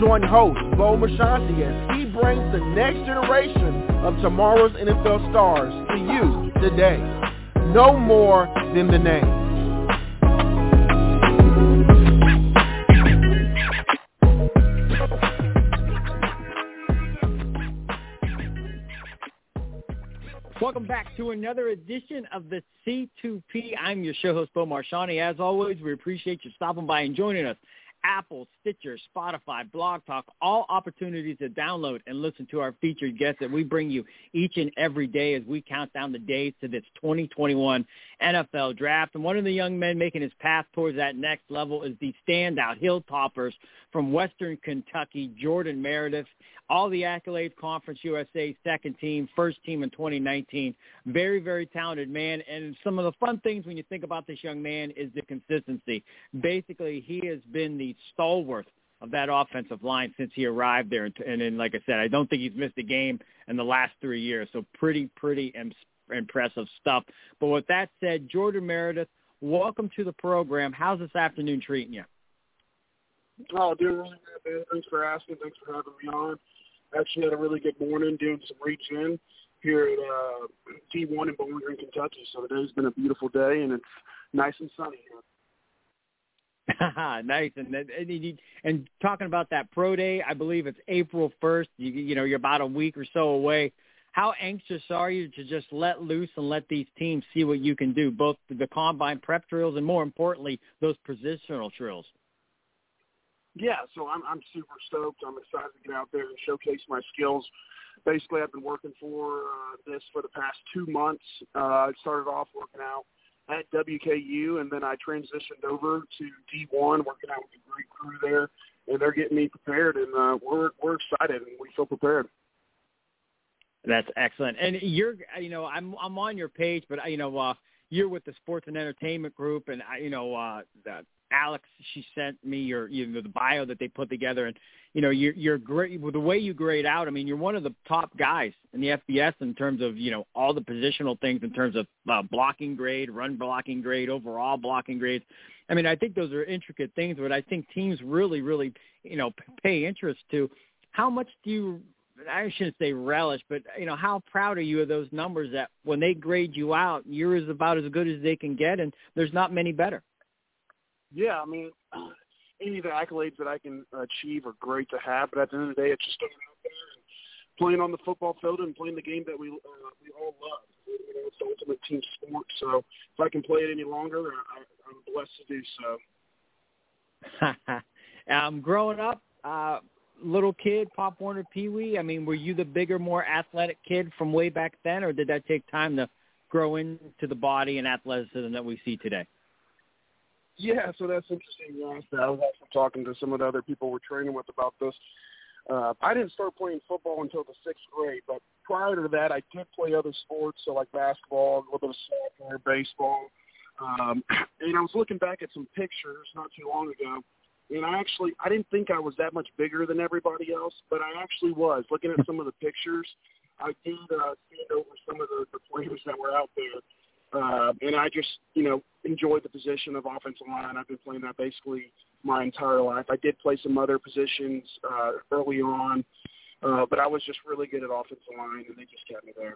Join host Bo Marchionte as he brings the next generation of tomorrow's NFL stars to you today. Know more than the name. Welcome back to another edition of the C2P. I'm your show host, Bo Marchionte. As always, we appreciate you stopping by and joining us. Apple, Stitcher, Spotify, Blog Talk, all opportunities to download and listen to our featured guests that we bring you each and every day as we count down the days to this 2021 NFL Draft. And one of the young men making his path towards that next level is the standout Hilltoppers from Western Kentucky, Jordan Meredith. All the accolades, Conference USA, second team, first team in 2019. Very, very talented man. And some of the fun things when you think about this young man is the consistency. Basically, he has been the stalwart of that offensive line since he arrived there. And then, like I said, I don't think he's missed a game in the last three years. So pretty, pretty impressive stuff. But with that said, Jordan Meredith, welcome to the program. How's this afternoon treating you? Oh, doing really good, man. Thanks for asking. Thanks for having me on. Actually had a really good morning doing some reach in here at uh, D1 in Bowling Green, Kentucky. So today's been a beautiful day, and it's nice and sunny here. nice, and and, and talking about that pro day, I believe it's April first. You, you know, you're about a week or so away. How anxious are you to just let loose and let these teams see what you can do, both the combine prep drills and more importantly, those positional drills? yeah, so I'm I'm super stoked. I'm excited to get out there and showcase my skills. Basically, I've been working for uh, this for the past two months. Uh, I started off working out at WKU, and then I transitioned over to D1, working out with a great crew there, and they're getting me prepared, and uh, we're we're excited and we feel prepared. That's excellent. And you're, you know, I'm I'm on your page, but you know, uh, you're with the Sports and Entertainment Group, and you know, uh, the Alex, she sent me your you know the bio that they put together, and you know you're you're great with the way you grade out. I mean, you're one of the top guys in the FBS in terms of you know all the positional things in terms of uh, blocking grade, run blocking grade, overall blocking grades. I mean, I think those are intricate things, but I think teams really, really you know pay interest to. How much do you I shouldn't say relish, but you know, how proud are you of those numbers that when they grade you out, you're as about as good as they can get, and there's not many better yeah, I mean, any of the accolades that I can achieve are great to have, but at the end of the day, it's just going out there and playing on the football field and playing the game that we uh, we all love. You know, it's the ultimate team sport. So if I can play it any longer, I, I'm blessed to do so. um, growing up, uh, little kid, Pop Warner, Pee Wee. I mean, were you the bigger, more athletic kid from way back then, or did that take time to grow into the body and athleticism that we see today? Yeah, so that's interesting. That. I was actually talking to some of the other people we're training with about this. Uh, I didn't start playing football until the sixth grade, but prior to that, I did play other sports, so like basketball, a little bit of soccer, baseball. Um, and I was looking back at some pictures not too long ago, and I actually I didn't think I was that much bigger than everybody else, but I actually was. Looking at some of the pictures, I did uh, stand over some of the, the players that were out there uh, and I just, you know, enjoyed the position of offensive line. I've been playing that basically my entire life. I did play some other positions uh, early on, uh, but I was just really good at offensive line, and they just kept me there.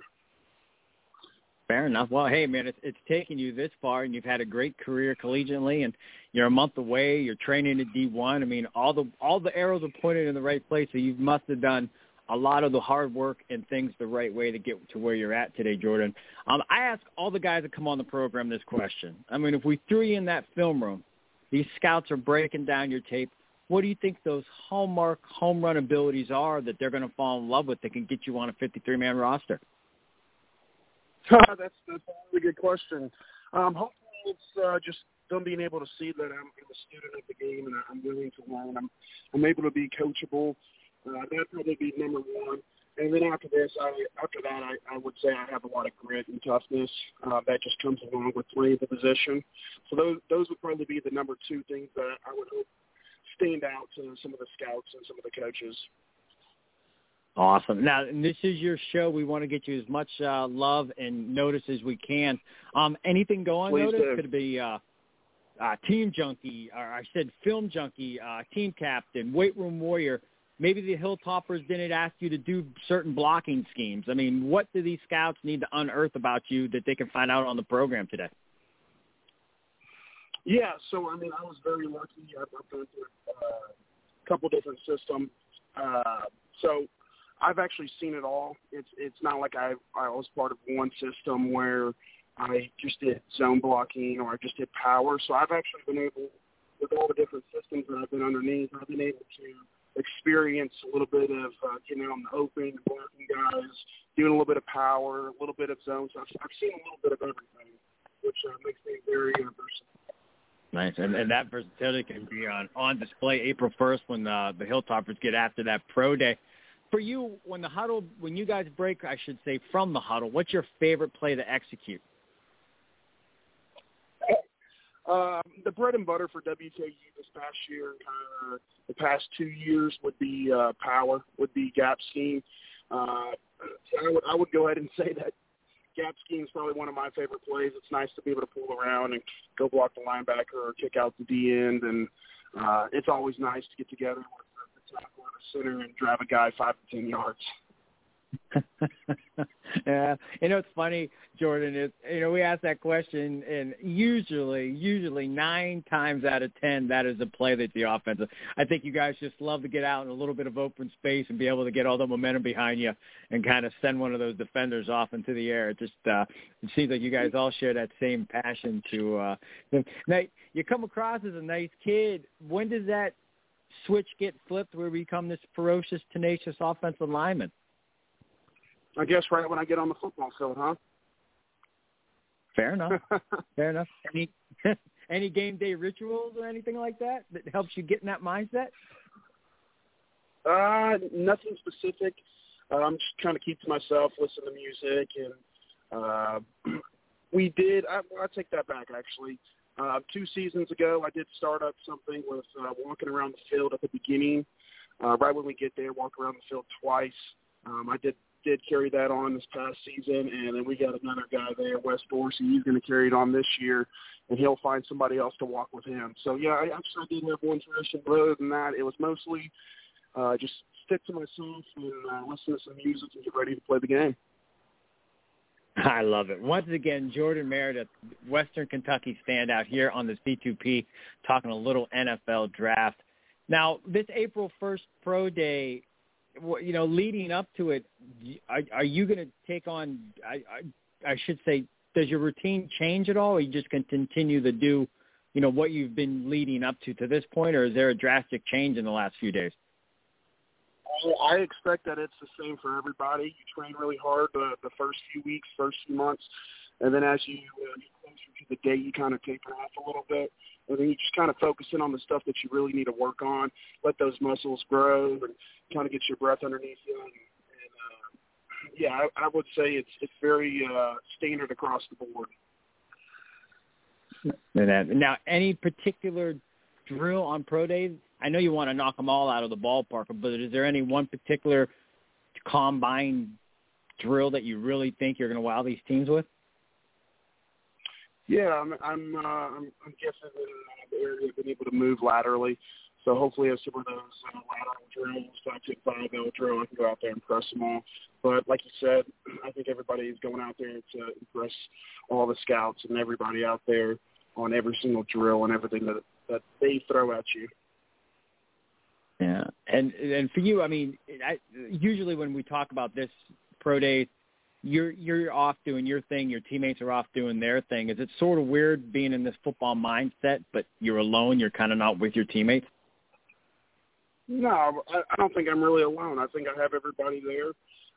Fair enough. Well, hey, man, it's, it's taken you this far, and you've had a great career collegiately, and you're a month away. You're training at D1. I mean, all the all the arrows are pointed in the right place, so you must have done – a lot of the hard work and things the right way to get to where you're at today, Jordan. Um, I ask all the guys that come on the program this question. I mean, if we threw you in that film room, these scouts are breaking down your tape. What do you think those hallmark home run abilities are that they're going to fall in love with that can get you on a 53-man roster? that's that's a really good question. Um, hopefully, it's uh, just them being able to see that I'm, I'm a student of the game and I'm willing to learn. I'm I'm able to be coachable uh, that'd probably be number one. and then after this, I after that, I, I would say I have a lot of grit and toughness uh, that just comes along with playing the position. So those those would probably be the number two things that I would hope stand out to some of the scouts and some of the coaches. Awesome. Now, this is your show. We want to get you as much uh, love and notice as we can. Um, anything going? Please notice? do. Could it be uh, uh, team junkie, or I said film junkie, uh, team captain, weight room warrior? Maybe the Hilltoppers didn't ask you to do certain blocking schemes. I mean, what do these scouts need to unearth about you that they can find out on the program today? Yeah, so I mean, I was very lucky. I've I've through uh, a couple different systems. Uh, so I've actually seen it all. It's it's not like I I was part of one system where I just did zone blocking or I just did power. So I've actually been able, with all the different systems that I've been underneath, I've been able to experience a little bit of uh, getting out in the open, blocking guys, doing a little bit of power, a little bit of zone. So I've, I've seen a little bit of everything, which uh, makes me very uh, versatile. Nice, and, and that versatility can be on on display April first when uh, the Hilltoppers get after that pro day. For you, when the huddle, when you guys break, I should say, from the huddle, what's your favorite play to execute? Um, the bread and butter for WKU this past year and of the past two years would be uh, power, would be gap scheme. Uh, I would I would go ahead and say that gap scheme is probably one of my favorite plays. It's nice to be able to pull around and go block the linebacker or kick out the D end, and uh, it's always nice to get together with the tackle or the center and drive a guy five to ten yards. yeah, you know it's funny, Jordan. Is you know we ask that question, and usually, usually nine times out of ten, that is a play that the offensive. I think you guys just love to get out in a little bit of open space and be able to get all the momentum behind you, and kind of send one of those defenders off into the air. It just uh, it seems like you guys all share that same passion to. uh Now you come across as a nice kid. When does that switch get flipped where we become this ferocious, tenacious offensive lineman? I guess right when I get on the football field, huh? Fair enough. Fair enough. Any any game day rituals or anything like that that helps you get in that mindset? Uh, nothing specific. Uh, I'm just kind of keep to myself, listen to music, and uh, we did. I, I take that back actually. Uh, two seasons ago, I did start up something with uh, walking around the field at the beginning. Uh, right when we get there, walk around the field twice. Um, I did did carry that on this past season, and then we got another guy there, Wes Dorsey. He's going to carry it on this year, and he'll find somebody else to walk with him. So yeah, I actually did have one tradition, but other than that, it was mostly uh, just stick to myself and uh, listen to some music and get ready to play the game. I love it. Once again, Jordan Meredith, Western Kentucky standout here on the C2P, talking a little NFL draft. Now, this April 1st pro day, you know, leading up to it, are, are you going to take on? I, I, I should say, does your routine change at all, or you just can continue to do, you know, what you've been leading up to to this point, or is there a drastic change in the last few days? I expect that it's the same for everybody. You train really hard the, the first few weeks, first few months, and then as you uh, get closer to the day, you kind of taper off a little bit, and then you just kind of focus in on the stuff that you really need to work on, let those muscles grow, and kind of get your breath underneath you. And, and uh, yeah, I, I would say it's it's very uh, standard across the board. Now, any particular drill on pro days? I know you want to knock them all out of the ballpark, but is there any one particular combine drill that you really think you're going to wow these teams with? Yeah, I'm I'm uh, I'm, I'm guessing that uh, the area have been able to move laterally, so hopefully as some of those uh, lateral drills, five to five L drill, I can go out there and press them all. But like you said, I think everybody is going out there to impress all the scouts and everybody out there on every single drill and everything that that they throw at you. Yeah, and and for you, I mean, I, usually when we talk about this pro day, you're you're off doing your thing, your teammates are off doing their thing. Is it sort of weird being in this football mindset, but you're alone? You're kind of not with your teammates. No, I, I don't think I'm really alone. I think I have everybody there.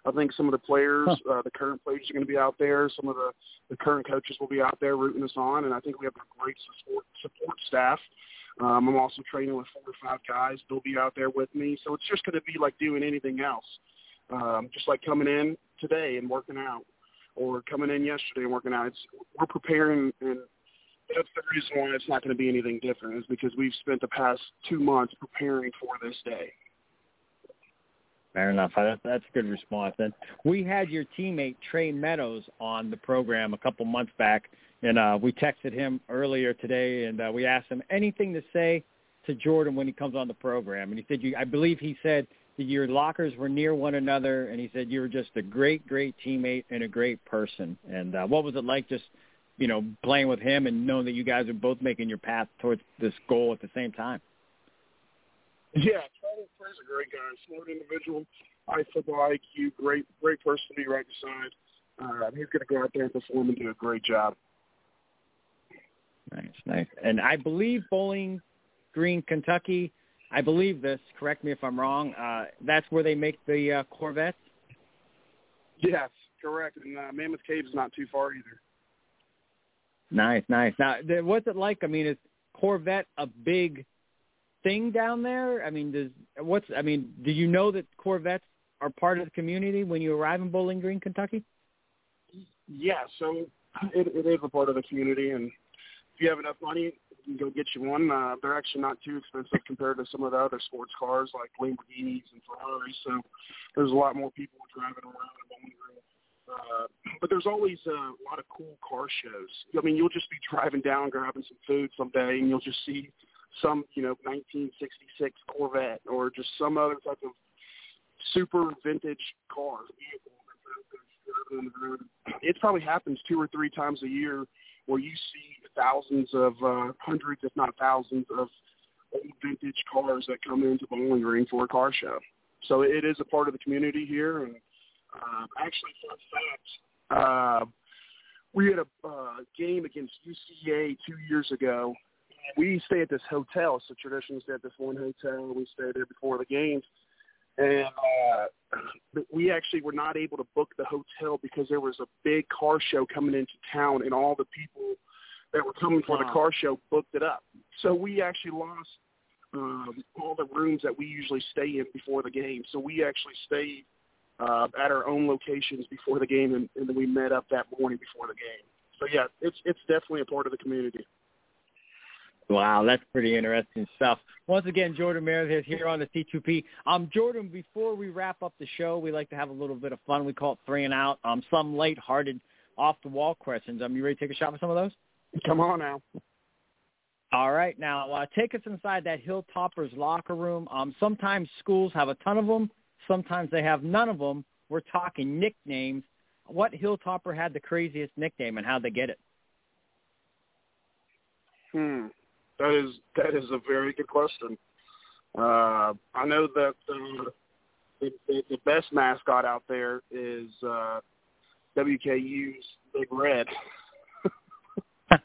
I think some of the players, huh. uh, the current players, are going to be out there. Some of the the current coaches will be out there rooting us on, and I think we have a great support support staff. Um, I'm also training with four or five guys. They'll be out there with me, so it's just going to be like doing anything else. Um, just like coming in today and working out, or coming in yesterday and working out. It's we're preparing, and that's the reason why it's not going to be anything different. Is because we've spent the past two months preparing for this day. Fair enough. That's, a good response. And we had your teammate Trey Meadows on the program a couple months back, and uh, we texted him earlier today, and uh, we asked him anything to say to Jordan when he comes on the program, and he said, you, I believe he said that your lockers were near one another, and he said you were just a great, great teammate and a great person. And uh, what was it like just, you know, playing with him and knowing that you guys are both making your path towards this goal at the same time? Yeah, Trey's a great guy, smart individual, high football IQ, great, great person to be right beside. Uh, he's going to go out there and perform and do a great job. Nice, nice. And I believe Bowling Green, Kentucky. I believe this. Correct me if I'm wrong. Uh, that's where they make the uh, Corvettes. Yes, correct. And uh, Mammoth Cave is not too far either. Nice, nice. Now, what's it like? I mean, is Corvette a big thing down there? I mean, does what's? I mean, do you know that Corvettes are part of the community when you arrive in Bowling Green, Kentucky? Yeah, so it, it is a part of the community, and if you have enough money, you can go get you one. Uh, they're actually not too expensive compared to some of the other sports cars like Lamborghinis and Ferraris. So there's a lot more people driving around. Uh, but there's always a lot of cool car shows. I mean, you'll just be driving down, grabbing some food someday, and you'll just see some, you know, 1966 Corvette or just some other type of super vintage car It probably happens two or three times a year where you see thousands of uh, hundreds, if not thousands, of old vintage cars that come into Bowling Green for a car show. So it is a part of the community here. And uh, actually, fun fact, uh, we had a uh, game against UCA two years ago. We stay at this hotel. It's a tradition stay at this one hotel. We stay there before the games and uh, we actually were not able to book the hotel because there was a big car show coming into town, and all the people that were coming for wow. the car show booked it up. So we actually lost um, all the rooms that we usually stay in before the game. So we actually stayed uh, at our own locations before the game, and, and then we met up that morning before the game. So yeah, it's it's definitely a part of the community. Wow, that's pretty interesting stuff. Once again, Jordan Meredith here on the C2P. Um, Jordan, before we wrap up the show, we like to have a little bit of fun. We call it three and out. Um, some light-hearted, off-the-wall questions. Um, you ready to take a shot at some of those? Come on now. All right, now uh, take us inside that Hilltoppers locker room. Um, sometimes schools have a ton of them. Sometimes they have none of them. We're talking nicknames. What Hilltopper had the craziest nickname, and how'd they get it? Hmm. That is that is a very good question. Uh, I know that uh, the, the, the best mascot out there is uh, WKU's Big Red. I,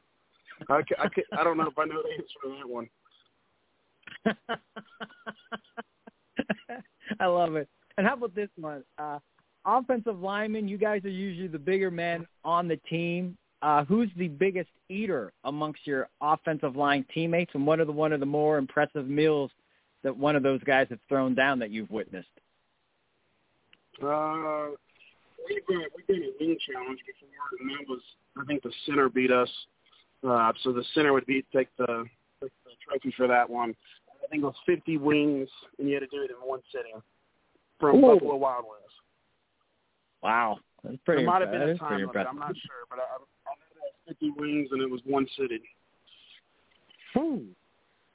I, I don't know if I know the answer to that one. I love it. And how about this one? Uh, offensive linemen, you guys are usually the bigger men on the team. Uh, who's the biggest eater amongst your offensive line teammates, and what are the one of the more impressive meals that one of those guys has thrown down that you've witnessed? Uh, we've been we've been a wing challenge before, and that was I think the center beat us. Uh, so the center would be take the, take the trophy for that one. I think it was 50 wings, and you had to do it in one sitting from Ooh. Buffalo Wild Wings. Wow, that's pretty. There might have been a time limit. I'm not sure, but I, 50 wings, and it was one sitting. Whew.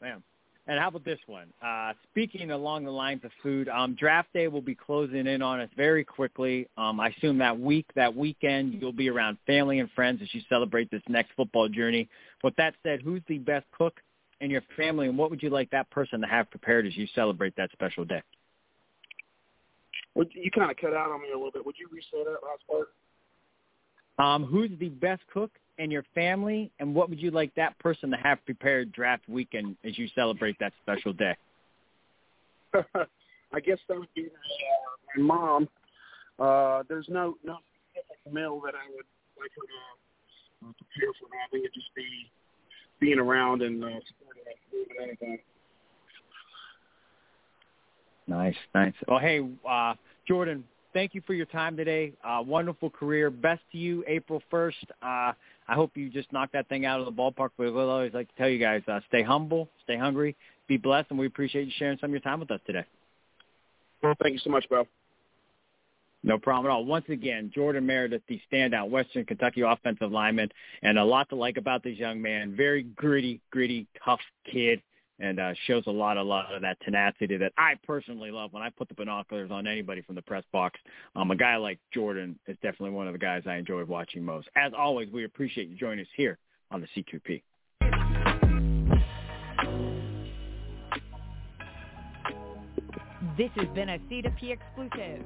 Man. And how about this one? Uh, speaking along the lines of food, um, draft day will be closing in on us very quickly. Um, I assume that week, that weekend, you'll be around family and friends as you celebrate this next football journey. With that said, who's the best cook in your family, and what would you like that person to have prepared as you celebrate that special day? Would you kind of cut out on me a little bit? Would you restate that last part? Um, who's the best cook and your family, and what would you like that person to have prepared draft weekend as you celebrate that special day? I guess that would be my, uh, my mom. Uh, there's no no specific meal that I would like her to uh, prepare for me. I think it'd just be being around and uh, supporting anything. Nice, nice. Well, hey, uh, Jordan, thank you for your time today. Uh, wonderful career. Best to you, April 1st. Uh, I hope you just knock that thing out of the ballpark. But we'll always like to tell you guys, uh, stay humble, stay hungry, be blessed, and we appreciate you sharing some of your time with us today. Well, thank you so much, Bo. No problem at all. Once again, Jordan Meredith, the standout Western Kentucky offensive lineman, and a lot to like about this young man. Very gritty, gritty, tough kid and uh, shows a lot, a lot of that tenacity that I personally love. When I put the binoculars on anybody from the press box, um, a guy like Jordan is definitely one of the guys I enjoy watching most. As always, we appreciate you joining us here on the C2P. This has been a C2P exclusive.